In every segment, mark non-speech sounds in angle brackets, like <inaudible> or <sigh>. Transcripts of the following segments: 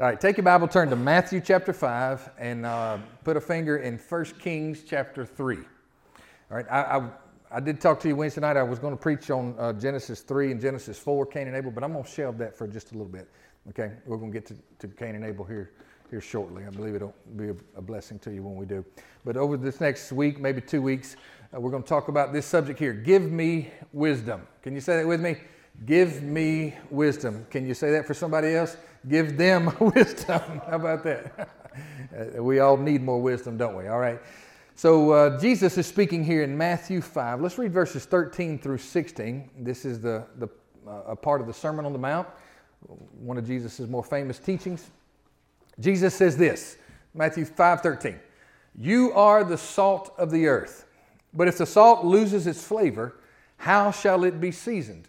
All right, take your Bible, turn to Matthew chapter 5, and uh, put a finger in 1 Kings chapter 3. All right, I, I, I did talk to you Wednesday night. I was going to preach on uh, Genesis 3 and Genesis 4, Cain and Abel, but I'm going to shelve that for just a little bit. Okay, we're going to get to, to Cain and Abel here, here shortly. I believe it'll be a, a blessing to you when we do. But over this next week, maybe two weeks, uh, we're going to talk about this subject here Give me wisdom. Can you say that with me? Give me wisdom. Can you say that for somebody else? Give them <laughs> wisdom. How about that? <laughs> We all need more wisdom, don't we? All right. So uh, Jesus is speaking here in Matthew 5. Let's read verses 13 through 16. This is the, the, uh, a part of the Sermon on the Mount, one of Jesus' more famous teachings. Jesus says this, Matthew 5 13. You are the salt of the earth. But if the salt loses its flavor, how shall it be seasoned?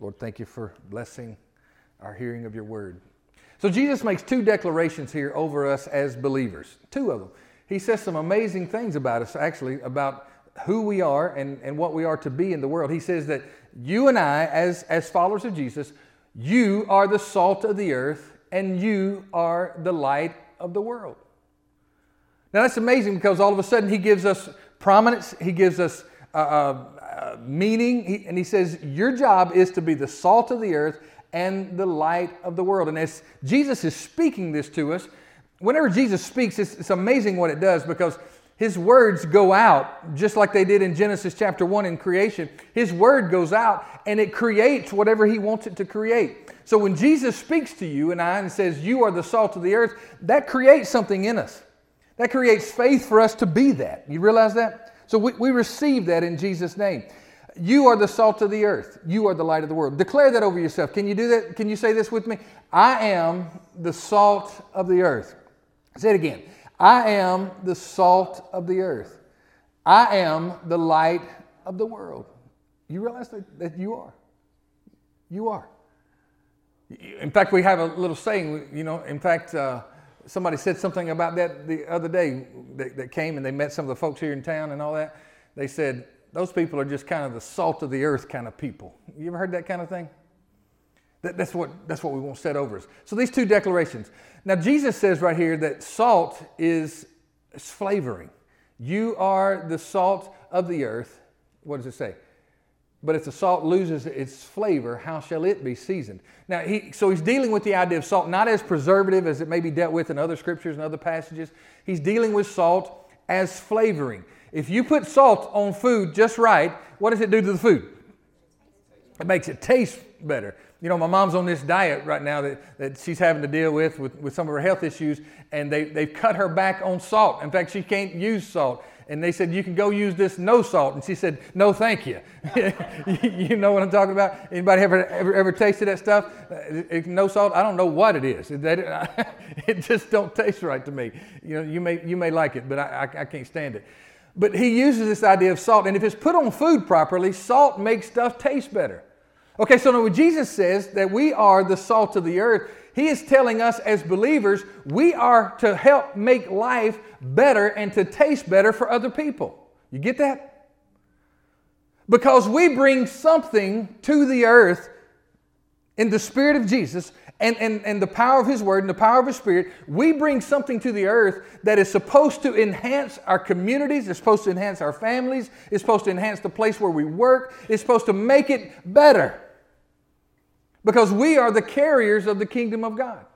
Lord, thank you for blessing our hearing of your word. So, Jesus makes two declarations here over us as believers, two of them. He says some amazing things about us, actually, about who we are and, and what we are to be in the world. He says that you and I, as, as followers of Jesus, you are the salt of the earth and you are the light of the world. Now, that's amazing because all of a sudden he gives us prominence, he gives us uh, uh, meaning, and he says, Your job is to be the salt of the earth and the light of the world. And as Jesus is speaking this to us, whenever Jesus speaks, it's, it's amazing what it does because his words go out just like they did in Genesis chapter 1 in creation. His word goes out and it creates whatever he wants it to create. So when Jesus speaks to you and I and says, You are the salt of the earth, that creates something in us. That creates faith for us to be that. You realize that? So we, we receive that in Jesus' name. You are the salt of the earth. You are the light of the world. Declare that over yourself. Can you do that? Can you say this with me? I am the salt of the earth. Say it again. I am the salt of the earth. I am the light of the world. You realize that, that you are. You are. In fact, we have a little saying, you know, in fact, uh, somebody said something about that the other day that, that, came and they met some of the folks here in town and all that. They said, those people are just kind of the salt of the earth kind of people. You ever heard that kind of thing? That, that's, what, that's what we want set over us. So these two declarations. Now, Jesus says right here that salt is, is flavoring. You are the salt of the earth. What does it say? But if the salt loses its flavor, how shall it be seasoned? Now, he, so he's dealing with the idea of salt not as preservative as it may be dealt with in other scriptures and other passages. He's dealing with salt as flavoring. If you put salt on food just right, what does it do to the food? It makes it taste better. You know, my mom's on this diet right now that, that she's having to deal with, with with some of her health issues, and they, they've cut her back on salt. In fact, she can't use salt and they said, You can go use this no salt. And she said, No, thank you. <laughs> you know what I'm talking about? Anybody ever, ever, ever tasted that stuff? Uh, no salt? I don't know what it is. <laughs> It, just don't taste right to me. You know, you may, you may like it, but I, I, I can't stand it. But he uses this idea of salt. And if it's put on food properly, salt makes stuff taste better. Okay, so now when Jesus says that we are the salt of the earth, he is telling us as believers, we are to help make life better and to taste better for other people. You get that? Because we bring something to the earth in the Spirit of Jesus and, and, and the power of His Word and the power of His Spirit, we bring something to the earth that is supposed to enhance our communities, it's supposed to enhance our families, it's supposed to enhance the place where we work, it's supposed to make it better because we are the carriers of the kingdom of God.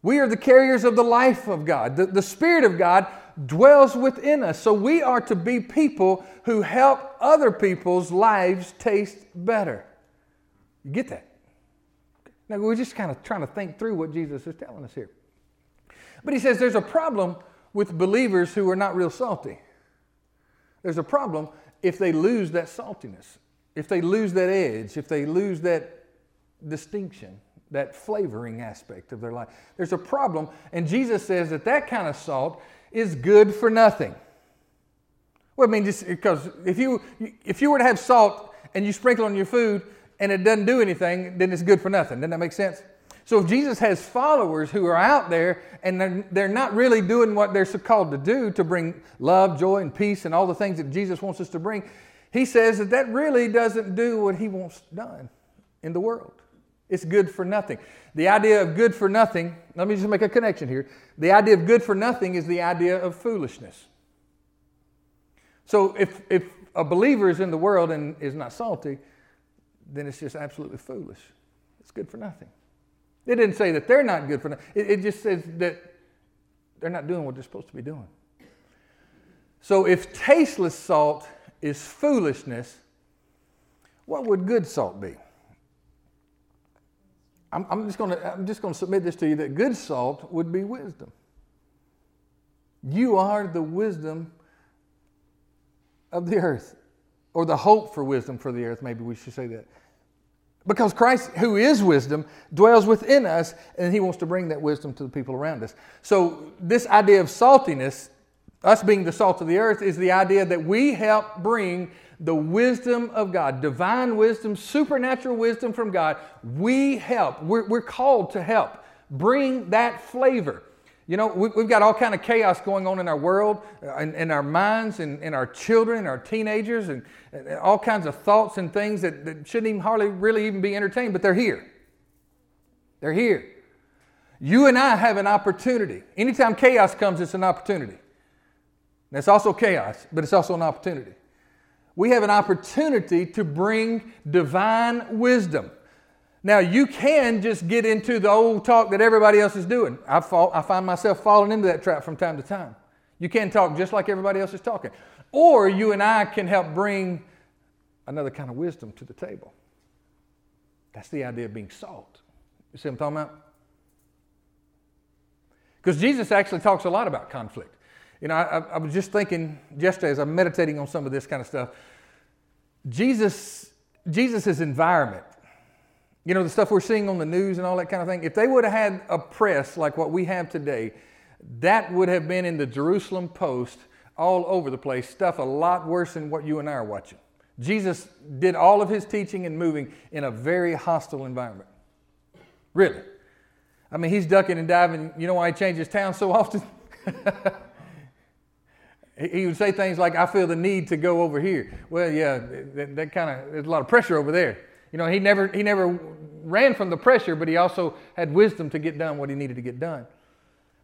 We are the carriers of the life of God. The, the Spirit of God dwells within us. So we are to be people who help other people's lives taste better. You get that? Now, we're just kind of trying to think through what Jesus is telling us here. But he says there's a problem with believers who are not real salty. There's a problem if they lose that saltiness if they lose that edge, if they lose that distinction, that flavoring aspect of their life. There's a problem, and Jesus says that that kind of salt is good for nothing. Well, I mean, just because if you if you were to have salt and you sprinkle on your food and it doesn't do anything, then it's good for nothing. Doesn't that make sense? So if Jesus has followers who are out there and they're, they're not really doing what they're so called to do to bring love, joy, and peace and all the things that Jesus wants us to bring, he says that that really doesn't do what he wants done in the world. It's good for nothing. The idea of good for nothing, let me just make a connection here. The idea of good for nothing is the idea of foolishness. So if, if a believer is in the world and is not salty, then it's just absolutely foolish. It's good for nothing. It didn't say that they're not good for nothing. It, it just says that they're not doing what they're supposed to be doing. So if tasteless salt is foolishness, what would good salt be? I'm, I'm just going to I'm just going to submit this to you that good salt would be wisdom. You are the wisdom of the earth, or the hope for wisdom for the earth. Maybe we should say that. Because Christ, who is wisdom, dwells within us, and He wants to bring that wisdom to the people around us. So, this idea of saltiness us being the salt of the earth is the idea that we help bring the wisdom of God, divine wisdom, supernatural wisdom from God. We help. We're, we're called to help bring that flavor. You know, we, have got all kind of chaos going on in our world, uh, in, in our minds, and in, in, our children, our teenagers, and, and, all kinds of thoughts and things that, that shouldn't even hardly really even be entertained, but they're here. They're here. You and I have an opportunity. Anytime chaos comes, it's an opportunity. That's also chaos, but it's also an opportunity. We have an opportunity to bring divine wisdom. Now, you can just get into the old talk that everybody else is doing. I, fall, I find myself falling into that trap from time to time. You can talk just like everybody else is talking. Or you and I can help bring another kind of wisdom to the table. That's the idea of being salt. You see what I'm talking about? Because Jesus actually talks a lot about conflict. You know, I, I, was just thinking yesterday as I'm meditating on some of this kind of stuff. Jesus, Jesus' environment, you know, the stuff we're seeing on the news and all that kind of thing, if they would have had a press like what we have today, that would have been in the Jerusalem Post all over the place, stuff a lot worse than what you and I are watching. Jesus did all of his teaching and moving in a very hostile environment. Really. I mean, he's ducking and diving. You know why he changes town so often? <laughs> He would say things like, I feel the need to go over here. Well, yeah, that, that kind of, there's a lot of pressure over there. You know, he never, he never ran from the pressure, but he also had wisdom to get done what he needed to get done.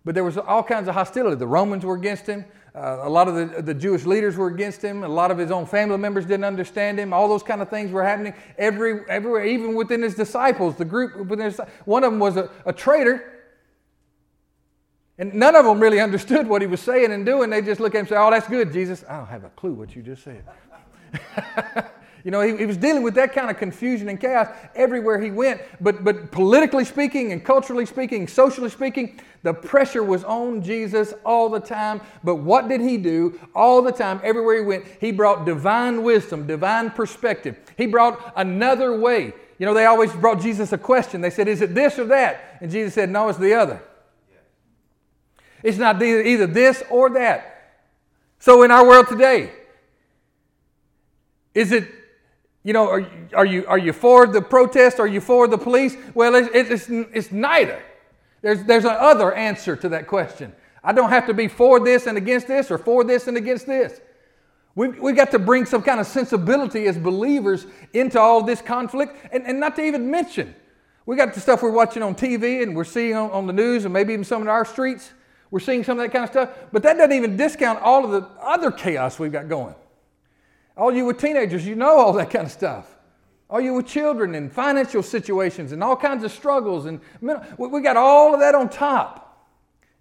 But there was all kinds of hostility. The Romans were against him. Uh, a lot of the, the Jewish leaders were against him. A lot of his own family members didn't understand him. All those kind of things were happening every, everywhere, even within his disciples. The group, within his, one of them was a, a traitor and none of them really understood what he was saying and doing. They just look at him and say, Oh, that's good, Jesus. I don't have a clue what you just said. <laughs> you know, he, he, was dealing with that kind of confusion and chaos everywhere he went. But, but politically speaking and culturally speaking, socially speaking, the pressure was on Jesus all the time. But what did he do all the time, everywhere he went? He brought divine wisdom, divine perspective. He brought another way. You know, they always brought Jesus a question. They said, Is it this or that? And Jesus said, No, it's the other. It's not either this or that. So in our world today, is it, you know, are, are, you, are you for the protest? Are you for the police? Well, it's, it's, it's neither. There's, there's an other answer to that question. I don't have to be for this and against this or for this and against this. We've, we've got to bring some kind of sensibility as believers into all this conflict and, and not to even mention. We got the stuff we're watching on TV and we're seeing on, on the news and maybe even some in our streets we're seeing some of that kind of stuff, but that doesn't even discount all of the other chaos we've got going. All you with teenagers, you know all that kind of stuff. All you with children and financial situations and all kinds of struggles. And we got all of that on top.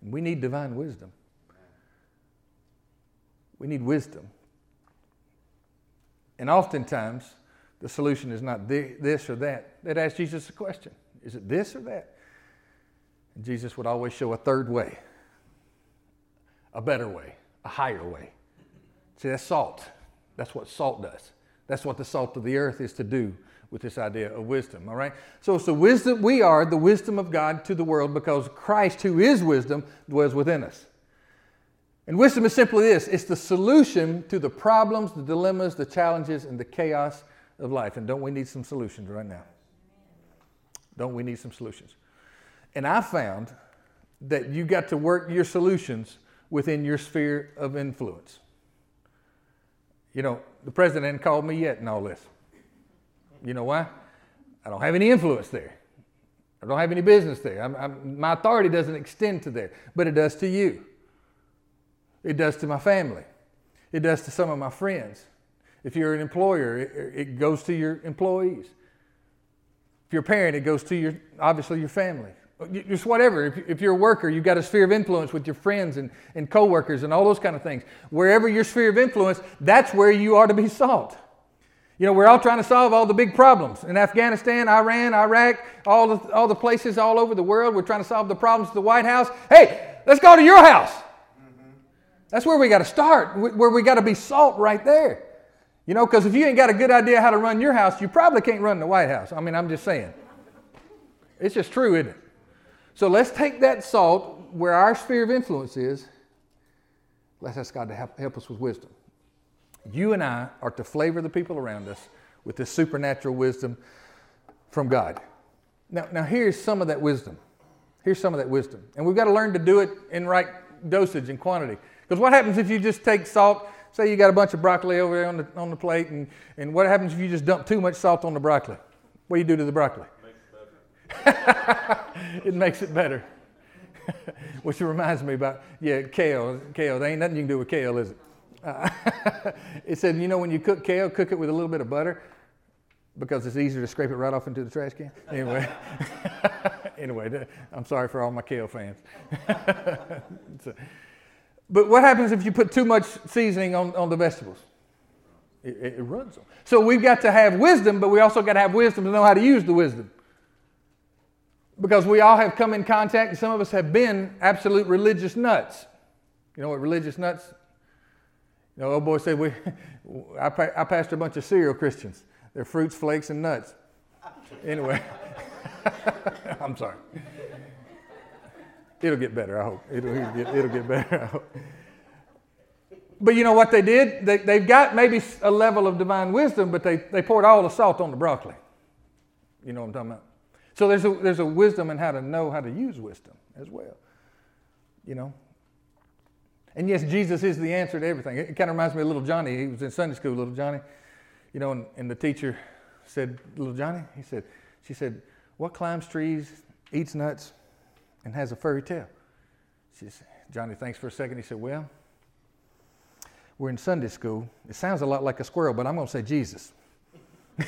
We need divine wisdom. We need wisdom. And oftentimes, the solution is not this or that. They'd ask Jesus a question Is it this or that? And Jesus would always show a third way a better way, a higher way. See, that's salt. That's what salt does. That's what the salt of the earth is to do with this idea of wisdom, all right? So it's the wisdom, we are the wisdom of God to the world because Christ, who is wisdom, dwells within us. And wisdom is simply this it's the solution to the problems, the dilemmas, the challenges, and the chaos of life. And don't we need some solutions right now? Don't we need some solutions? And I found that you got to work your solutions within your sphere of influence. You know, the president hadn't called me yet in all this. You know why? I don't have any influence there. I don't have any business there. I'm, I'm, my authority doesn't extend to there, but it does to you. It does to my family. It does to some of my friends. If you're an employer, it, it goes to your employees. If you're a parent, it goes to your obviously your family. Just whatever. If, if you're a worker, you've got a sphere of influence with your friends and, and coworkers and all those kind of things. Wherever your sphere of influence, that's where you are to be salt. You know, we're all trying to solve all the big problems. In Afghanistan, Iran, Iraq, all the, all the places all over the world, we're trying to solve the problems at the White House. Hey, let's go to your house. That's where we got to start, where we got to be salt right there. You know, because if you ain't got a good idea how to run your house, you probably can't run the White House. I mean, I'm just saying. It's just true, isn't it? So let's take that salt where our sphere of influence is. Let's ask God to help, help us with wisdom. You and I are to flavor the people around us with this supernatural wisdom from God. Now, now here's some of that wisdom. Here's some of that wisdom. And we've got to learn to do it in right dosage and quantity. Because what happens if you just take salt, say you got a bunch of broccoli over there on the, on the plate, and, and what happens if you just dump too much salt on the broccoli? What do you do to the broccoli? <laughs> it makes it better. <laughs> Which reminds me about, yeah, kale. Kale, there ain't nothing you can do with kale, is it? Uh, <laughs> it said, you know, when you cook kale, cook it with a little bit of butter because it's easier to scrape it right off into the trash can. Anyway, anyway, I'm sorry for all my kale fans. so, but what happens if you put too much seasoning on, on the vegetables? It, it, runs them. So we've got to have wisdom, but we also got to have wisdom to know how to use the wisdom. Because we all have come in contact, and some of us have been absolute religious nuts. You know what religious nuts you know, old boy said, we, <laughs> I, I pastor a bunch of cereal Christians. They're fruits, flakes, and nuts. Anyway, <laughs> I'm sorry. It'll get better, I hope. It'll, it'll, get, it'll get better, I hope. But you know what they did? They, they've got maybe a level of divine wisdom, but they, they poured all the salt on the broccoli. You know what I'm talking about? So there's a, there's a wisdom in how to know how to use wisdom as well. You know, and yes, Jesus is the answer to everything. It kind of reminds me of little Johnny. He was in Sunday school, little Johnny. You know, and, and the teacher said, Little Johnny, he said, she said, What climbs trees, eats nuts, and has a furry tail? She said, Johnny thinks for a second. He said, Well, we're in Sunday school. It sounds a lot like a squirrel, but I'm going to say Jesus. <laughs>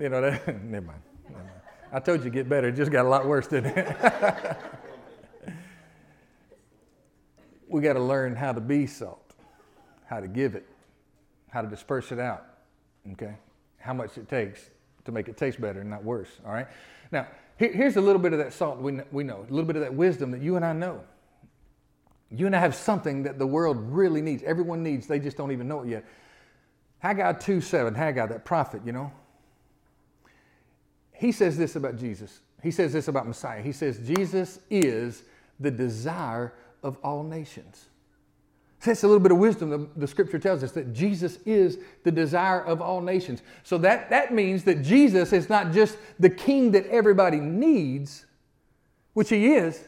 you know, that, <laughs> never, mind, never mind. I told you get better. It just got a lot worse, didn't it? <laughs> we got to learn how to be salt, how to give it, how to disperse it out, okay? How much it takes to make it taste better and not worse, all right? Now, here, here's a little bit of that salt we, we know, a little bit of that wisdom that you and I know. You and I have something that the world really needs. Everyone needs, they just don't even know it yet. Haggai 2 7, Haggai, that prophet, you know, he says this about Jesus. He says this about Messiah. He says, Jesus is the desire of all nations. That's a little bit of wisdom. The, the, scripture tells us that Jesus is the desire of all nations. So that, that means that Jesus is not just the king that everybody needs, which he is,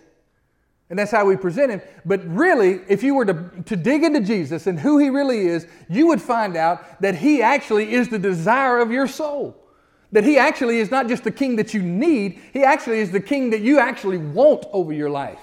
and that's how we present him. But really, if you were to, to dig into Jesus and who he really is, you would find out that he actually is the desire of your soul. That he actually is not just the king that you need, he actually is the king that you actually want over your life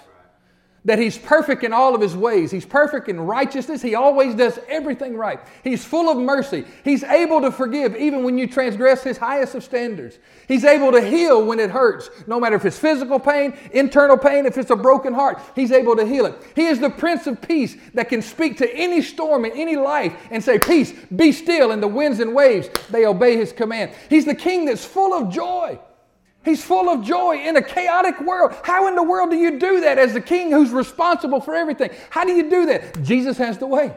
that he's perfect in all of his ways. He's perfect in righteousness. He always does everything right. He's full of mercy. He's able to forgive even when you transgress his highest of standards. He's able to heal when it hurts, no matter if it's physical pain, internal pain, if it's a broken heart. He's able to heal it. He is the Prince of Peace that can speak to any storm in any life and say, Peace, be still, and the winds and waves, they obey his command. He's the King that's full of joy. He's full of joy in a chaotic world. How in the world do you do that as the king who's responsible for everything? How do you do that? Jesus has the way.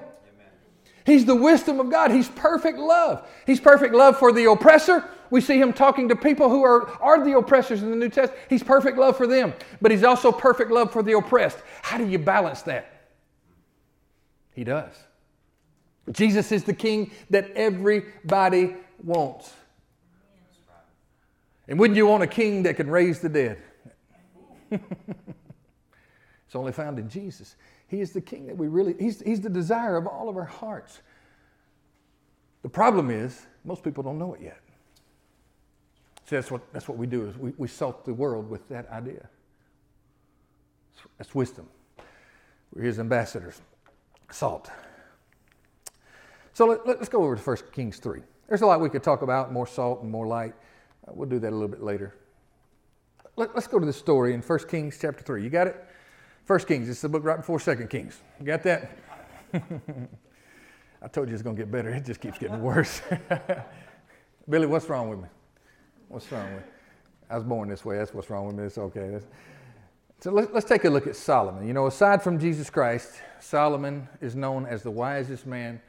He's the wisdom of God. He's perfect love. He's perfect love for the oppressor. We see him talking to people who are, are the oppressors in the New Testament. He's perfect love for them, but he's also perfect love for the oppressed. How do you balance that? He does. Jesus is the king that everybody wants. And wouldn't you want a king that can raise the dead? <laughs> it's only found in Jesus. He is the king that we really, he's, he's the desire of all of our hearts. The problem is, most people don't know it yet. See, that's what, that's what we do is we, we salt the world with that idea. That's wisdom. We're his ambassadors. Salt. So let, us go over to 1 Kings 3. There's a lot we could talk about, more salt and more light. Uh, we'll do that a little bit later. Let, us go to the story in 1 Kings chapter 3. You got it? 1 Kings, it's the book right before 2 Kings. You got that? <laughs> I told you it's going to get better. It just keeps getting worse. <laughs> Billy, what's wrong with me? What's wrong with me? I was born this way. That's what's wrong with me. It's okay. That's... So let, us take a look at Solomon. You know, aside from Jesus Christ, Solomon is known as the wisest man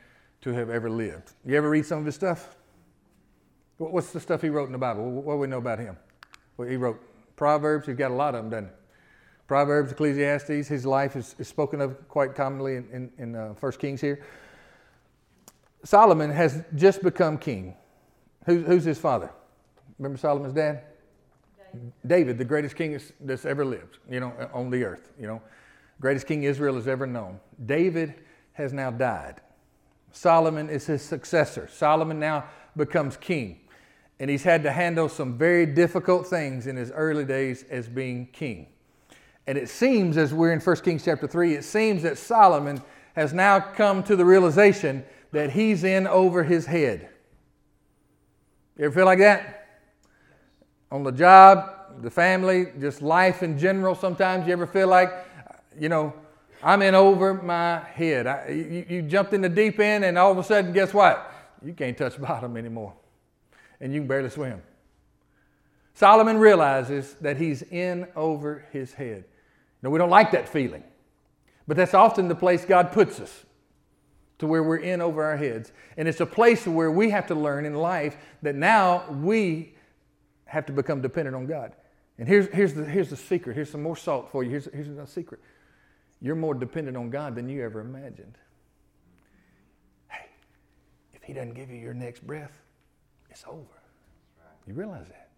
to have ever lived. You ever read some of his stuff? What's the stuff he wrote in the Bible? What do we know about him? Well, he wrote Proverbs. He's got a lot of them, doesn't he? Proverbs, Ecclesiastes. His life is, is spoken of quite commonly in, in, in uh, 1 Kings here. Solomon has just become king. Who's, who's his father? Remember Solomon's dad? David. David, the greatest king that's ever lived, you know, on the earth, you know. Greatest king Israel has ever known. David has now died. Solomon is his successor. Solomon now becomes king. And he's had to handle some very difficult things in his early days as being king. And it seems, as we're in 1 Kings chapter 3, it seems that Solomon has now come to the realization that he's in over his head. You ever feel like that? On the job, the family, just life in general, sometimes you ever feel like, you know, I'm in over my head. I, you, you jumped in the deep end, and all of a sudden, guess what? You can't touch <laughs> bottom anymore, and you can barely swim. Solomon realizes that he's in over his head. Now, we don't like that feeling, but that's often the place God puts us to where we're in over our heads. And it's a place where we have to learn in life that now we have to become dependent on God. And here's, here's, the, here's the secret. Here's some more salt for you. Here's, here's a secret. You're more dependent on God than you ever imagined. Hey, if He doesn't give you your next breath, it's over. You realize that?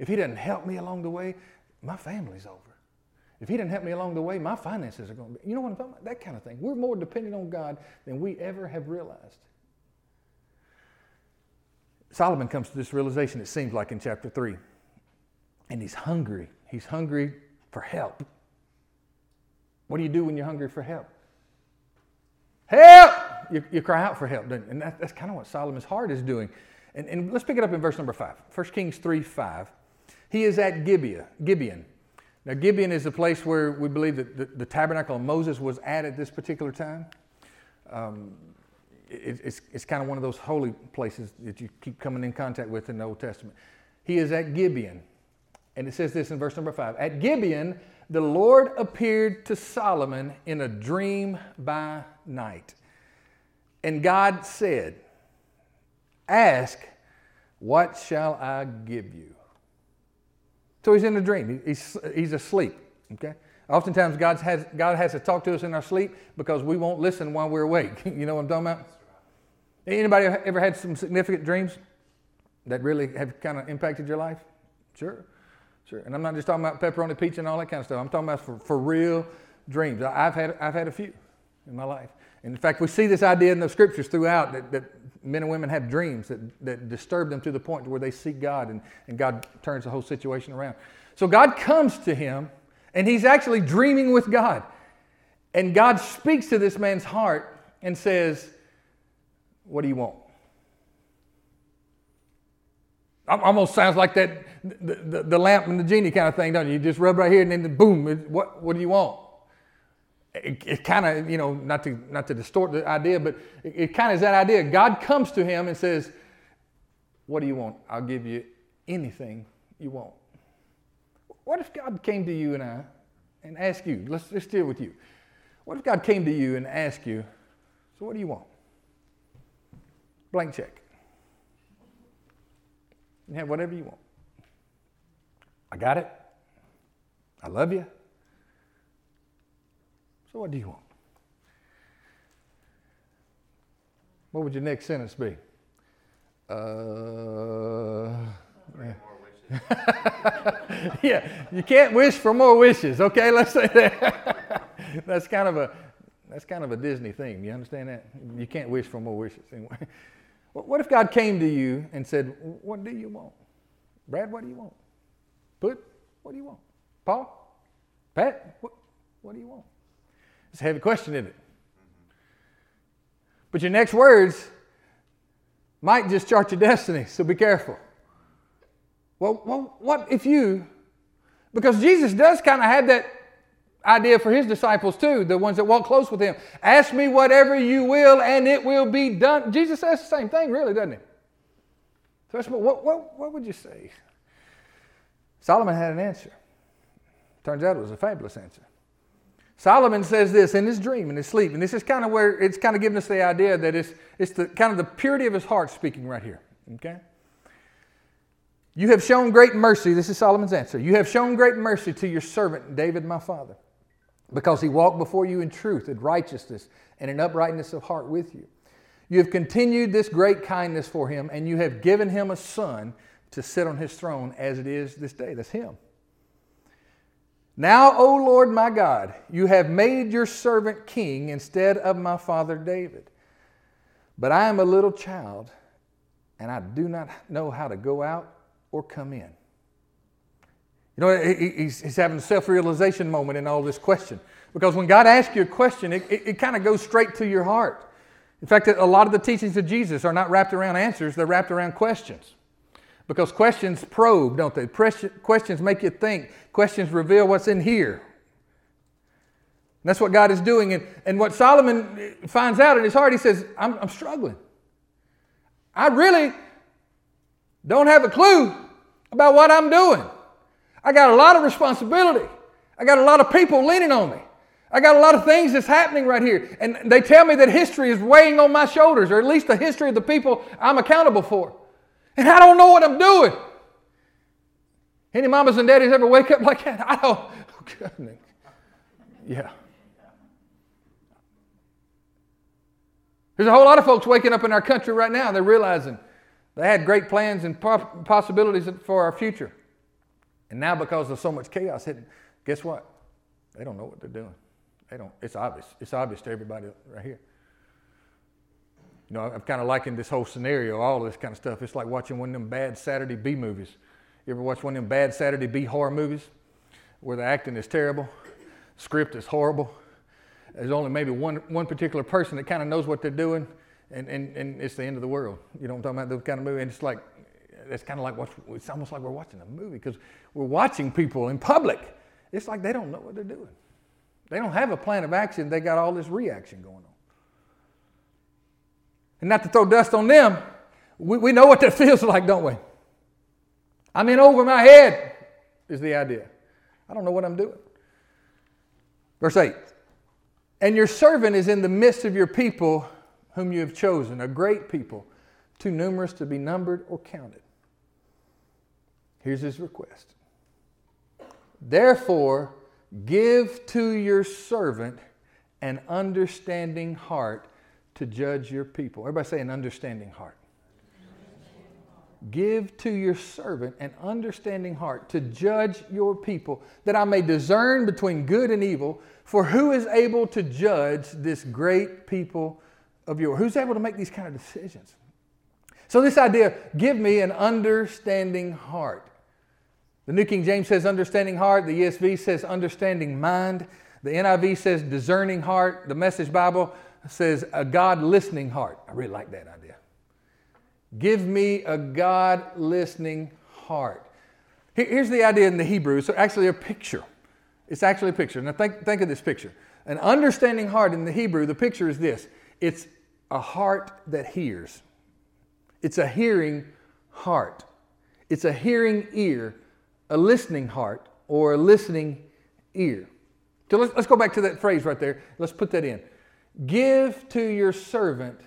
If He doesn't help me along the way, my family's over. If he didn't help me along the way, my finances are going to be. You know what I'm talking about? That kind of thing. We're more dependent on God than we ever have realized. Solomon comes to this realization, it seems like in chapter 3. And he's hungry. He's hungry for help. What do you do when you're hungry for help? Help! You, you cry out for help, and that, that's kind of what Solomon's heart is doing. And, and, let's pick it up in verse number 5. 1 Kings 3 5. He is at Gibeah, Gibeon now, Gibeon is a place where we believe that the, the tabernacle of Moses was at at this particular time. Um, it, it's, it's kind of one of those holy places that you keep coming in contact with in the Old Testament. He is at Gibeon. And it says this in verse number five At Gibeon, the Lord appeared to Solomon in a dream by night. And God said, Ask, what shall I give you? So he's in a dream. He's, he's asleep. Okay? Oftentimes, God has, God has to talk to us in our sleep because we won't listen while we're awake. <laughs> you know what I'm talking about? Anybody ever had some significant dreams that really have kind of impacted your life? Sure. Sure. And I'm not just talking about pepperoni pizza and all that kind of stuff. I'm talking about for, for real dreams. I've had, I've had a few in my life. And in fact, we see this idea in the scriptures throughout that, that men and women have dreams that, that disturb them to the point where they seek God and, and God turns the whole situation around. So God comes to him and he's actually dreaming with God. And God speaks to this man's heart and says, What do you want? Almost sounds like that the, the, the lamp and the genie kind of thing, don't you? You just rub right here and then boom, what, what do you want? It, it kind of, you know, not to, not to distort the idea, but it, it kind of is that idea. God comes to him and says, What do you want? I'll give you anything you want. What if God came to you and I and asked you, let's, let's deal with you. What if God came to you and asked you, So, what do you want? Blank check. You have whatever you want. I got it. I love you. So, what do you want? What would your next sentence be? Uh, <laughs> yeah, you can't wish for more wishes. Okay, let's say that. <laughs> that's kind of a that's kind of a Disney theme. You understand that? You can't wish for more wishes. <laughs> Anyway, what if God came to you and said, "What do you want, Brad? What do you want? Put, what do you want? Paul, Pat, what, what do you want?" It's a heavy question, isn't it? But your next words might just chart your destiny, so be careful. Well, well what if you, because Jesus does kind of have that idea for his disciples too, the ones that walk close with him. Ask me whatever you will, and it will be done. Jesus says the same thing, really, doesn't he? So what, what, what would you say? Solomon had an answer. Turns out it was a fabulous answer. Solomon says this in his dream, in his sleep, and this is kind of where it's kind of giving us the idea that it's, it's the kind of the purity of his heart speaking right here. Okay? You have shown great mercy. This is Solomon's answer. You have shown great mercy to your servant David, my father, because he walked before you in truth and righteousness and in uprightness of heart with you. You have continued this great kindness for him, and you have given him a son to sit on his throne as it is this day. That's him. Now, O Lord my God, you have made your servant king instead of my father David. But I am a little child, and I do not know how to go out or come in. You know, he's having a self realization moment in all this question. Because when God asks you a question, it, it, it kind of goes straight to your heart. In fact, a lot of the teachings of Jesus are not wrapped around answers, they're wrapped around questions. Because questions probe, don't they? Questions make you think. Questions reveal what's in here. And that's what God is doing. And, and what Solomon uh, finds out in his heart, he says, I'm, I'm struggling. I really don't have a clue about what I'm doing. I got a lot of responsibility. I got a lot of people leaning on me. I got a lot of things that's happening right here. And they tell me that history is weighing on my shoulders, or at least the history of the people I'm accountable for and I don't know what I'm doing. Any mamas and daddies ever wake up like that? I don't. Oh, goodness. Yeah. There's a whole lot of folks waking up in our country right now. They're realizing they had great plans and possibilities for our future. And now, because of so much chaos hitting, guess what? They don't know what they're doing. They don't. It's obvious. It's obvious to everybody right here. You know, I'm kind of liking this whole scenario, all this kind of stuff. It's like watching one of them bad Saturday B movies. You ever watch one of them bad Saturday B horror movies where the acting is terrible, script is horrible? There's only maybe one, one particular person that kind of knows what they're doing, and, and, and it's the end of the world. You know what I'm talking about? Those kind of movie. And it's like, it's kind of like, watch, it's almost like we're watching a movie because we're watching people in public. It's like they don't know what they're doing. They don't have a plan of action. They got all this reaction going on and not to throw dust on them, we, we know what that <laughs> feels like, don't we? I'm in over my head, is the idea. I don't know what I'm doing. Verse 8 And your servant is in the midst of your people whom you have chosen, a great people, too numerous to be numbered or counted. Here's his request. Therefore, give to your servant an understanding heart to judge your people. Everybody say an understanding heart. Give to your servant an understanding heart to judge your people, that I may discern between good and evil. For who is able to judge this great people of yours? Who's able to make these kind of decisions? So, this idea give me an understanding heart. The New King James says understanding heart, the ESV says understanding mind, the NIV says discerning heart, the Message Bible says a God listening heart. I really like that idea. Give me a God listening heart. Here's the idea in the Hebrew. So actually a picture. It's actually a picture. Now think, think of this picture. An understanding heart in the Hebrew, the picture is this it's a heart that hears. It's a hearing heart. It's a hearing ear, a listening heart, or a listening ear. So let's, let's go back to that phrase right there. Let's put that in. Give to your servant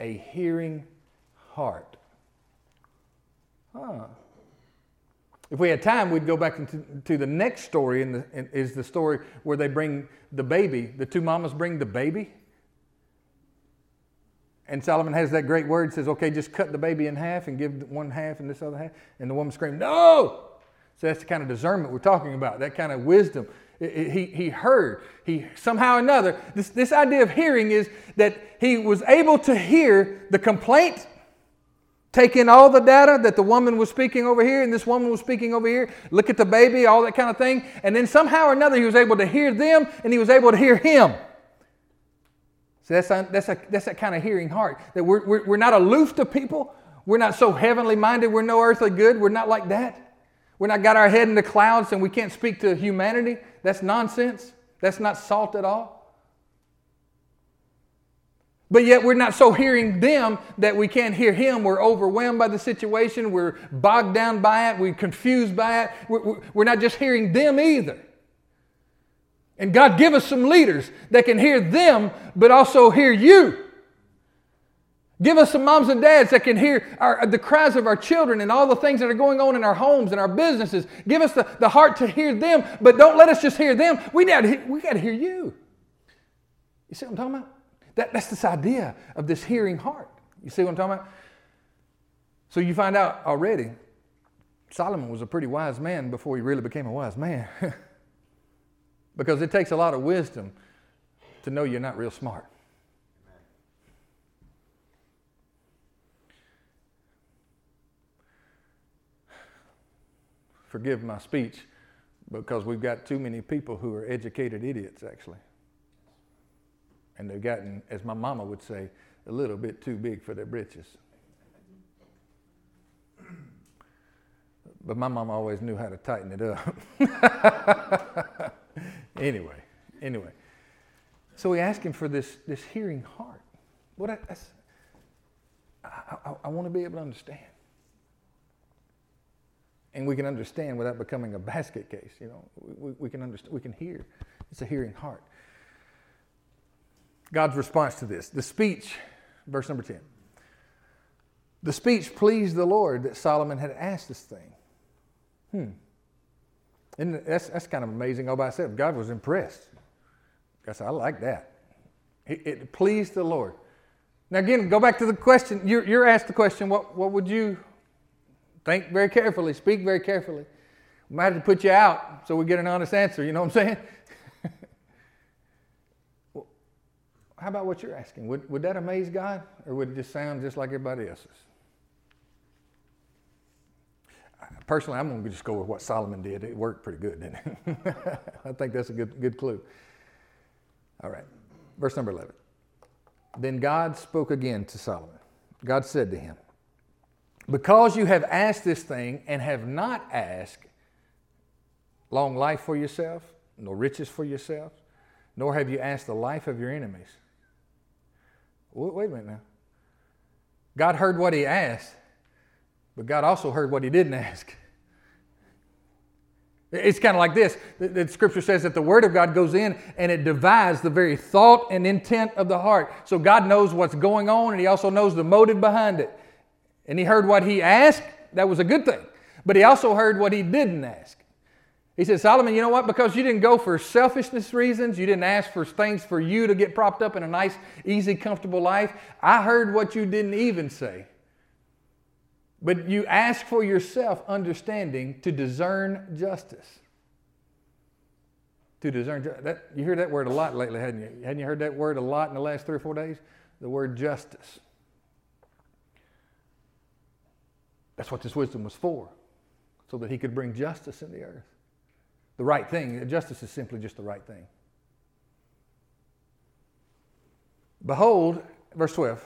a hearing heart. Huh. If we had time, we'd go back into to the next story, and is the story where they bring the baby. The two mamas bring the baby. And Solomon has that great word, says, okay, just cut the baby in half and give one half and this other half. And the woman screamed, no! So that's the kind of discernment we're talking about, that kind of wisdom. He, he heard. He somehow or another, this, this idea of hearing is that he was able to hear the complaint, take in all the data that the woman was speaking over here and this woman was speaking over here, look at the baby, all that kind of thing. And then somehow or another, he was able to hear them and he was able to hear him. So that's, a, that's, a, that's that kind of hearing heart. That we're, we're, we're not aloof to people. We're not so heavenly minded. We're no earthly good. We're not like that. We're not got our head in the clouds and we can't speak to humanity. That's nonsense. That's not salt at all. But yet we're not so hearing them that we can't hear him. We're overwhelmed by the situation. We're bogged down by it. We're confused by it. We're, not just hearing them either. And God, give us some leaders that can hear them, but also hear you. Give us some moms and dads that can hear our, the cries of our children and all the things that are going on in our homes and our businesses. Give us the, the heart to hear them, but don't let us just hear them. We got to, we got to hear you. You see what I'm talking about? That, that's this idea of this hearing heart. You see what I'm talking about? So you find out already, Solomon was a pretty wise man before he really became a wise man. <laughs> because it takes a lot of wisdom to know you're not real smart. Forgive my speech because we've got too many people who are educated idiots, actually. And they've gotten, as my mama would say, a little bit too big for their britches. But my mama always knew how to tighten it up. <laughs> anyway, anyway. So we ask him for this, this hearing heart. What I, I, I, I want to be able to understand and we can understand without becoming a basket case. You know, we, we can understand, we can hear. It's a hearing heart. God's response to this, the speech, verse number 10. The speech pleased the Lord that Solomon had asked this thing. Hmm. And that's, that's kind of amazing all by itself. God was impressed. God said, I like that. It, it pleased the Lord. Now, again, go back to the question. You're, you're asked the question, what, what would you Think very carefully, speak very carefully. We might have to put you out so we get an honest answer, you know what I'm saying? <laughs> well, how about what you're asking? Would, would that amaze God or would it just sound just like everybody else's? Personally, I'm going to just go with what Solomon did. It worked pretty good, didn't it? <laughs> I think that's a good, good clue. All right, verse number 11. Then God spoke again to Solomon. God said to him, because you have asked this thing and have not asked long life for yourself, nor riches for yourself, nor have you asked the life of your enemies. Wait a minute now. God heard what he asked, but God also heard what he didn't ask. It's kind of like this. The, scripture says that the word of God goes in and it divides the very thought and intent of the heart. So God knows what's going on and he also knows the motive behind it and he heard what he asked, that was a good thing. But he also heard what he didn't ask. He said, Solomon, you know what? Because you didn't go for selfishness reasons, you didn't ask for things for you to get propped up in a nice, easy, comfortable life. I heard what you didn't even say. But you ask for yourself understanding to discern justice. To discern that you hear that word a lot lately, hadn't you? Hadn't you heard that word a lot in the last three or four days? The word justice. That's what this wisdom was for, so that he could bring justice in the earth. The right thing. Justice is simply just the right thing. Behold, verse 12,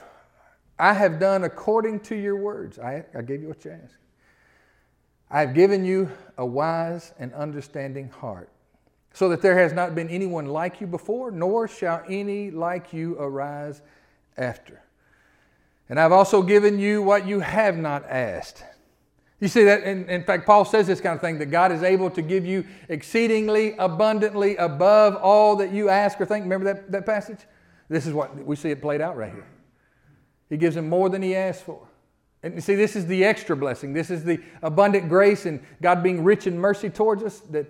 I have done according to your words. I, I gave you what you asked. I have given you a wise and understanding heart, so that there has not been anyone like you before, nor shall any like you arise after. And I've also given you what you have not asked. You see that, in, in fact, Paul says this kind of thing that God is able to give you exceedingly abundantly above all that you ask or think. Remember that, that passage? This is what we see it played out right here. He gives him more than he asked for. And you see, this is the extra blessing. This is the abundant grace and God being rich in mercy towards us that,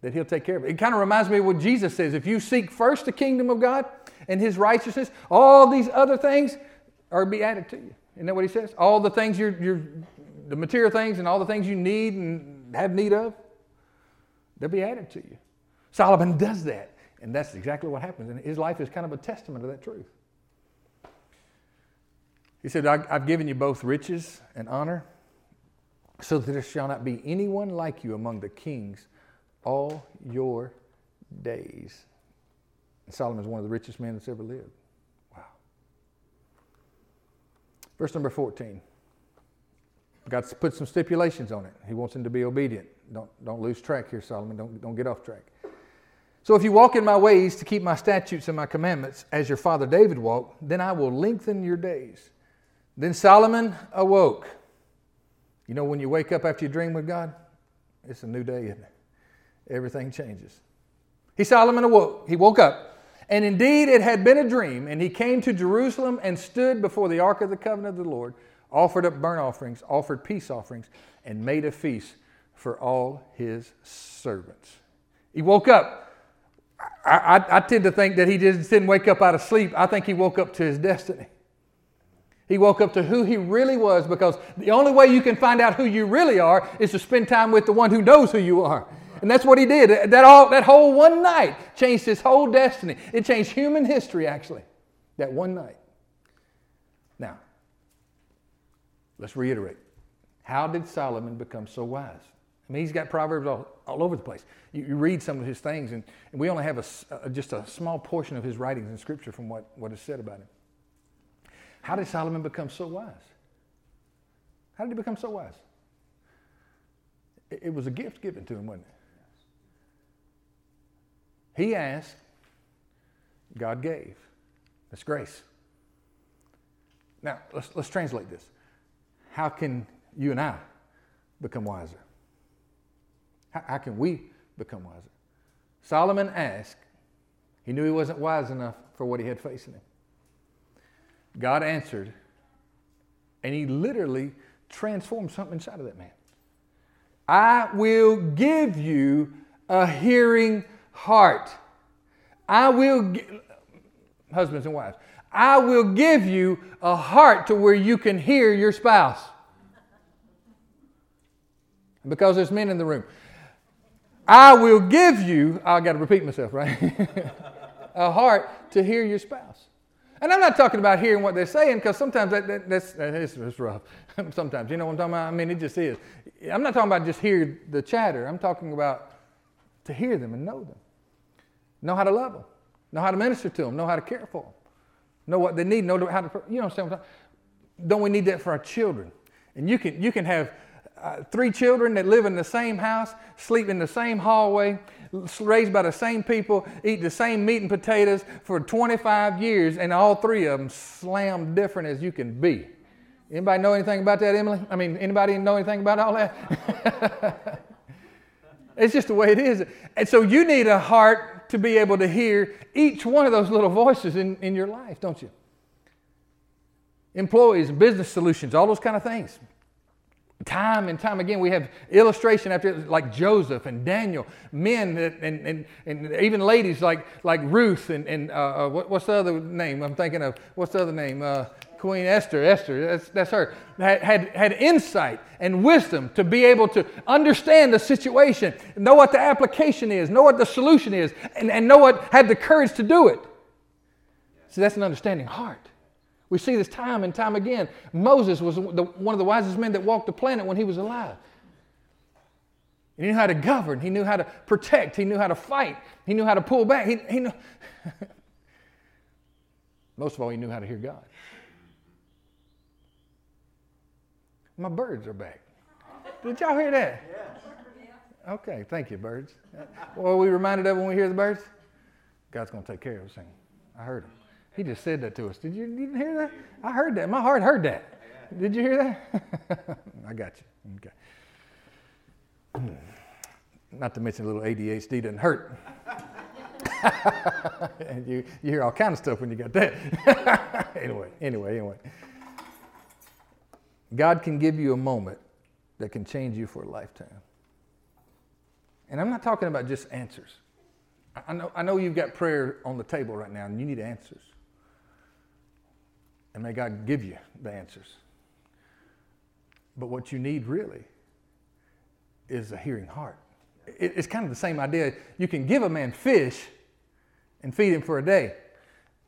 that He'll take care of it. It kind of reminds me of what Jesus says. If you seek first the kingdom of God and His righteousness, all these other things are be added to you. Isn't that what He says? All the things you're, you're the material things and all the things you need and have need of, they'll be added to you. Solomon does that. And that's exactly what happens. And his life is kind of a testament to that truth. He said, I've given you both riches and honor, so that there shall not be anyone like you among the kings all your days. And Solomon is one of the richest men that's ever lived. Verse number 14. God's put some stipulations on it. He wants him to be obedient. Don't, don't lose track here, Solomon. Don't, don't get off track. So if you walk in my ways to keep my statutes and my commandments, as your father David walked, then I will lengthen your days then Solomon awoke. You know, when you wake up after you dream with God, it's a new day? Everything changes. He, Solomon, awoke. He woke up. And indeed, it had been a dream. And he came to Jerusalem and stood before the ark of the covenant of the Lord, offered up burnt offerings, offered peace offerings, and made a feast for all his servants. He woke up. I, I, I tend to think that he just didn't wake up out of sleep. I think he woke up to his destiny. He woke up to who he really was because the only way you can find out who you really are is to spend time with the one who knows who you are. And that's what he did. That, all, that whole one night changed his whole destiny. It changed human history, actually, that one night. Now, let's reiterate. How did Solomon become so wise? I mean, he's got Proverbs all, all over the place. You, you read some of his things, and, and we only have a, a, just a small portion of his writings in Scripture from what, what is said about him. How did Solomon become so wise? How did he become so wise? It was a gift given to him, wasn't it? He asked, God gave. That's grace. Now, let's, let's translate this. How can you and I become wiser? How, how can we become wiser? Solomon asked, he knew he wasn't wise enough for what he had facing him. God answered, and he literally transformed something inside of that man. I will give you a hearing heart. I will, husbands and wives, I will give you a heart to where you can hear your spouse. Because there's men in the room. I will give you, I got to repeat myself, right? <laughs> a heart to hear your spouse. And I'm not talking about hearing what they're saying because sometimes that, that, that's, that's rough. <laughs> sometimes, you know what I'm talking about? I mean, it just is. I'm not talking about just hear the chatter. I'm talking about to hear them and know them. Know how to love them. Know how to minister to them. Know how to care for them. Know what they need. Know how to, you know what I'm saying? Don't we need that for our children? And you can, you can have uh, three children that live in the same house, sleep in the same hallway, raised by the same people, eat the same meat and potatoes for 25 years, and all three of them slam different as you can be. Anybody know anything about that, Emily? I mean, anybody know anything about all that? <laughs> it's just the way it is. And so you need a heart to be able to hear each one of those little voices in, in your life, don't you? Employees, and business solutions, all those kind of things. Time and time again, we have illustration after like Joseph and Daniel, men and, and, and even ladies like, like Ruth and, and uh, uh what, what's the other name? I'm thinking of what's the other name? Uh, Queen Esther. Esther, that's, that's her. Had, had, insight and wisdom to be able to understand the situation, know what the application is, know what the solution is, and, and know what had the courage to do it. See, that's an understanding heart. We see this time and time again. Moses was the, one of the wisest men that walked the planet when he was alive. He knew how to govern, he knew how to protect, he knew how to fight, he knew how to pull back. He, he knew <laughs> Most of all, he knew how to hear God. My birds are back. Did y'all hear that? Okay, thank you, birds. Well, we reminded of when we hear the birds? God's going to take care of us. I heard him. He just said that to us. Did you, you didn't hear that? I heard that. My heart heard that. Did you hear that? <laughs> I got you. Okay. Not to mention a little ADHD doesn't hurt. and <laughs> you, you hear all kind of stuff when you got that. <laughs> anyway, anyway, anyway. God can give you a moment that can change you for a lifetime. And I'm not talking about just answers. I know, I know you've got prayer on the table right now and you need answers. And may God give you the answers. But what you need really is a hearing heart. It's kind of the same idea. You can give a man fish and feed him for a day.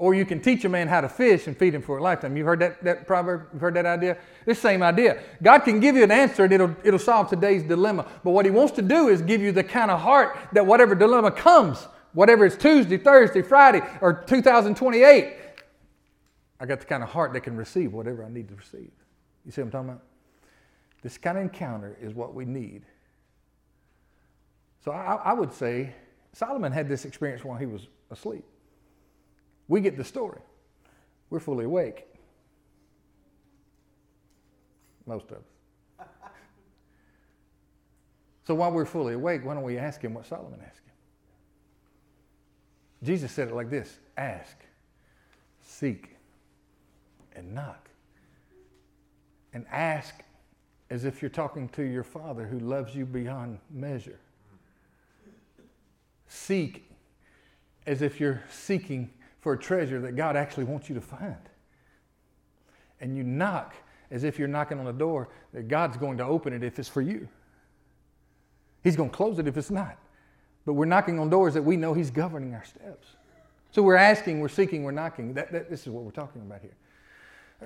Or you can teach a man how to fish and feed him for a lifetime. You've heard that, that proverb? You've heard that idea? This same idea. God can give you an answer and it'll, it'll solve today's dilemma. But what he wants to do is give you the kind of heart that whatever dilemma comes, whatever it's Tuesday, Thursday, Friday, or 2028, I got the kind of heart that can receive whatever I need to receive. You see what I'm talking about? This kind of encounter is what we need. So I, I would say Solomon had this experience while he was asleep. We get the story. We're fully awake. Most of us. <laughs> so while we're fully awake, why don't we ask him what Solomon asked him? Jesus said it like this ask, seek, and knock. And ask as if you're talking to your Father who loves you beyond measure. Seek as if you're seeking for a treasure that God actually wants you to find. And you knock as if you're knocking on a door that God's going to open it if it's for you. He's going to close it if it's not. But we're knocking on doors that we know He's governing our steps. So we're asking, we're seeking, we're knocking. That, that, this is what we're talking about here.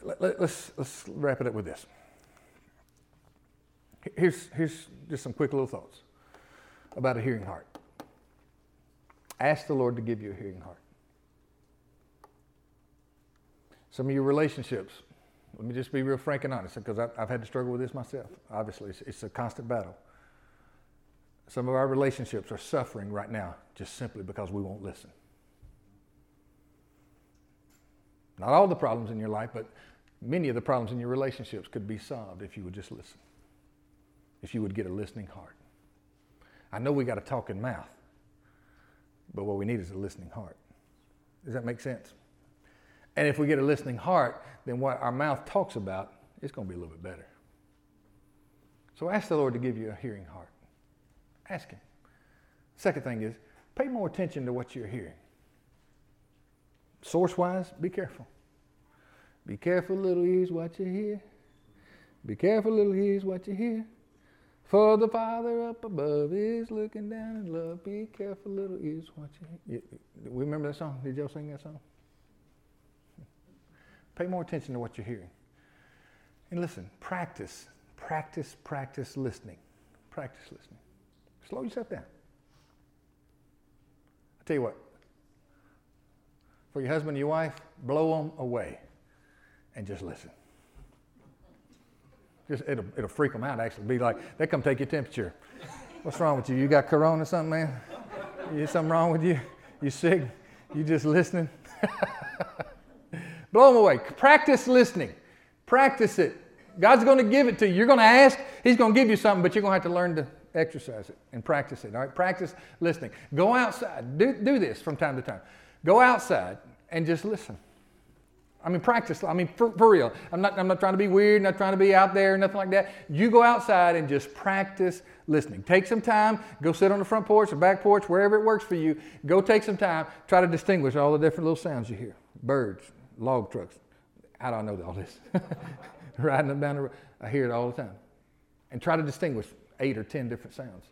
Let, let, let's, let's wrap it up with this. Here's, here's just some quick little thoughts about a hearing heart. Ask the Lord to give you a hearing heart. Some of your relationships, let me just be real frank and honest because I've, had to struggle with this myself. Obviously, it's, it's a constant battle. Some of our relationships are suffering right now just simply because we won't listen. Not all the problems in your life, but many of the problems in your relationships could be solved if you would just listen, if you would get a listening heart. I know we got a talking mouth, but what we need is a listening heart. Does that make sense? And if we get a listening heart, then what our mouth talks about is going to be a little bit better. So ask the Lord to give you a hearing heart. Ask Him. Second thing is, pay more attention to what you're hearing. Source wise, be careful. Be careful, little ears, what you hear. Be careful, little ears, what you hear. For the Father up above is looking down in love. Be careful, little ears, what you hear. We remember that song? Did y'all sing that song? Pay more attention to what you're hearing. And listen, practice, practice, practice listening. Practice listening. Slow yourself down. I tell you what, for your husband and your wife, blow them away and just listen. Just it'll, it'll freak them out, actually. Be like, they come take your temperature. What's wrong with you? You got corona or something, man? You something wrong with you? You sick? You just listening? <laughs> blow them away. Practice listening. Practice it. God's going to give it to you. You're going to ask, He's going to give you something, but you're going to have to learn to exercise it and practice it. All right? Practice listening. Go outside. Do, do this from time to time. Go outside and just listen. I mean, practice. I mean, for, for, real. I'm not, I'm not trying to be weird, not trying to be out there, nothing like that. You go outside and just practice listening. Take some time, go sit on the front porch or back porch, wherever it works for you. Go take some time, try to distinguish all the different little sounds you hear birds, log trucks. How do I know all this? <laughs> Riding them down the road. I hear it all the time. And try to distinguish eight or ten different sounds.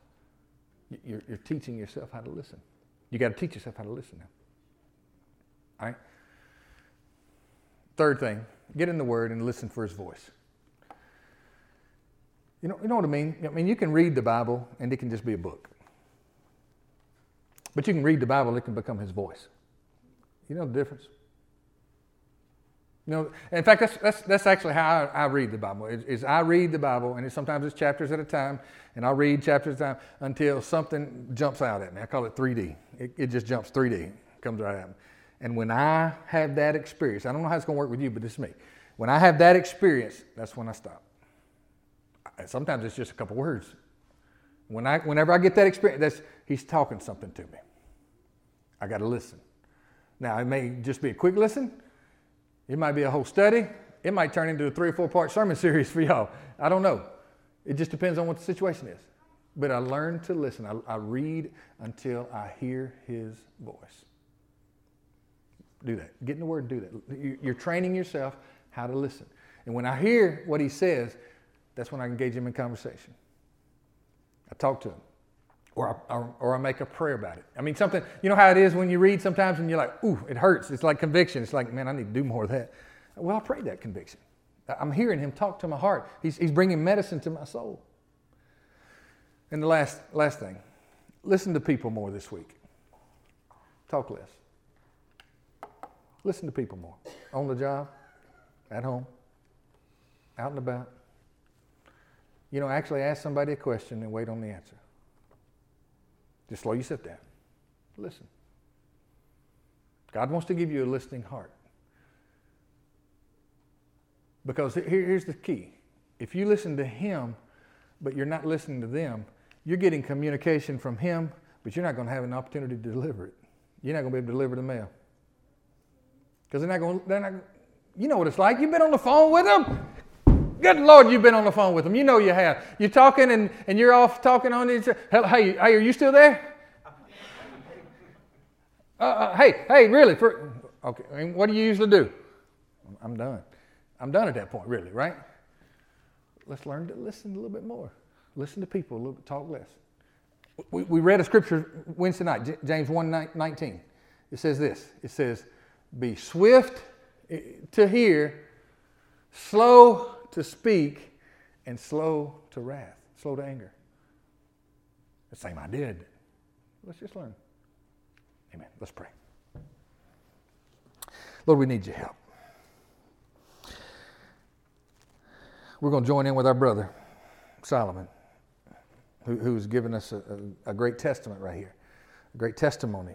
You're, you're teaching yourself how to listen. You got to teach yourself how to listen now. All right? Third thing, get in the Word and listen for His voice. You know, you know what I mean? I mean, you can read the Bible and it can just be a book. But you can read the Bible it can become His voice. You know the difference? You know, in fact, that's, that's, that's actually how I, I read the Bible. Is, I read the Bible, and sometimes it's chapters at a time, and I'll read chapters at a time until something jumps out at me. I call it 3D. It, it just jumps 3D, comes right at me. And when I have that experience, I don't know how it's going to work with you, but it's me. When I have that experience, that's when I stop. Sometimes it's just a couple words. When I, whenever I get that experience, that's, he's talking something to me. I got to listen. Now, it may just be a quick listen, it might be a whole study, it might turn into a three or four part sermon <laughs> series for y'all. I don't know. It just depends on what the situation is. But I learn to listen. I, I read until I hear his voice. Do that. Get in the word and do that. You're training yourself how to listen. And when I hear what he says, that's when I engage him in conversation. I talk to him. Or I, or, or I make a prayer about it. I mean, something, you know how it is when you read sometimes and you're like, ooh, it hurts. It's like conviction. It's like, man, I need to do more of that. Well, I pray that conviction. I'm hearing him talk to my heart. He's, he's bringing medicine to my soul. And the last, last thing listen to people more this week. Talk less. Listen to people more. On the job, at home, out and about. You know, actually ask somebody a question and wait on the answer. Just slow you sit down. Listen. God wants to give you a listening heart. Because here, here's the key if you listen to Him, but you're not listening to them, you're getting communication from Him, but you're not going to have an opportunity to deliver it. You're not going to be able to deliver the mail. Because they're not going they're not, you know what it's like. You've been on the phone with them. Good Lord, you've been on the phone with them. You know you have. You're talking and, and you're off talking on each Hey, hey, are you still there? Uh, uh, hey, hey, really? For, okay, I mean, what do you usually do? I'm done. I'm done at that point, really, right? Let's learn to listen a little bit more. Listen to people, a little bit, talk less. We, we read a scripture Wednesday night, James 1 19. It says this it says, Be swift eh, to hear, slow to speak, and slow to wrath, slow to anger. The same I did. Let's just learn. Amen. Let's pray. Lord, we need your help. We're going to join in with our brother, Solomon, who, who's given us a, a, a great testament right here, a great testimony.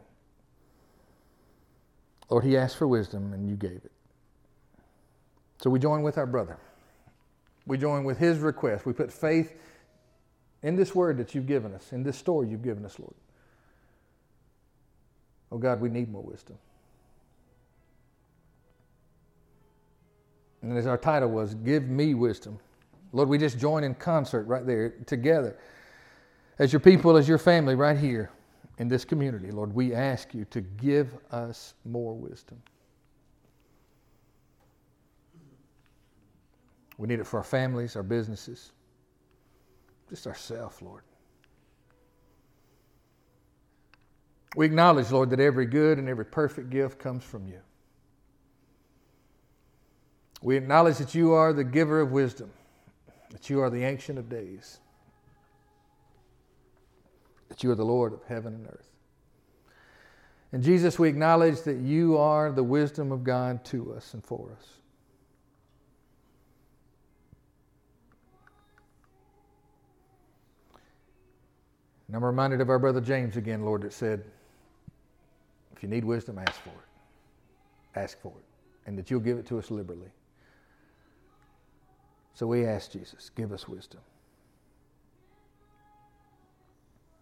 Lord, he asked for wisdom and you gave it. So we join with our brother. We join with his request. We put faith in this word that you've given us, in this story you've given us, Lord. Oh God, we need more wisdom. And as our title was, Give Me Wisdom. Lord, we just join in concert right there together. As your people, as your family, right here in this community, Lord, we ask you to give us more wisdom. We need it for our families, our businesses, just ourselves, Lord. We acknowledge, Lord, that every good and every perfect gift comes from you. We acknowledge that you are the giver of wisdom, that you are the ancient of days, that you are the Lord of heaven and earth. And Jesus, we acknowledge that you are the wisdom of God to us and for us. And I'm reminded of our brother James again, Lord, that said, if you need wisdom, ask for it. Ask for it. And that you'll give it to us liberally. So we ask Jesus, give us wisdom.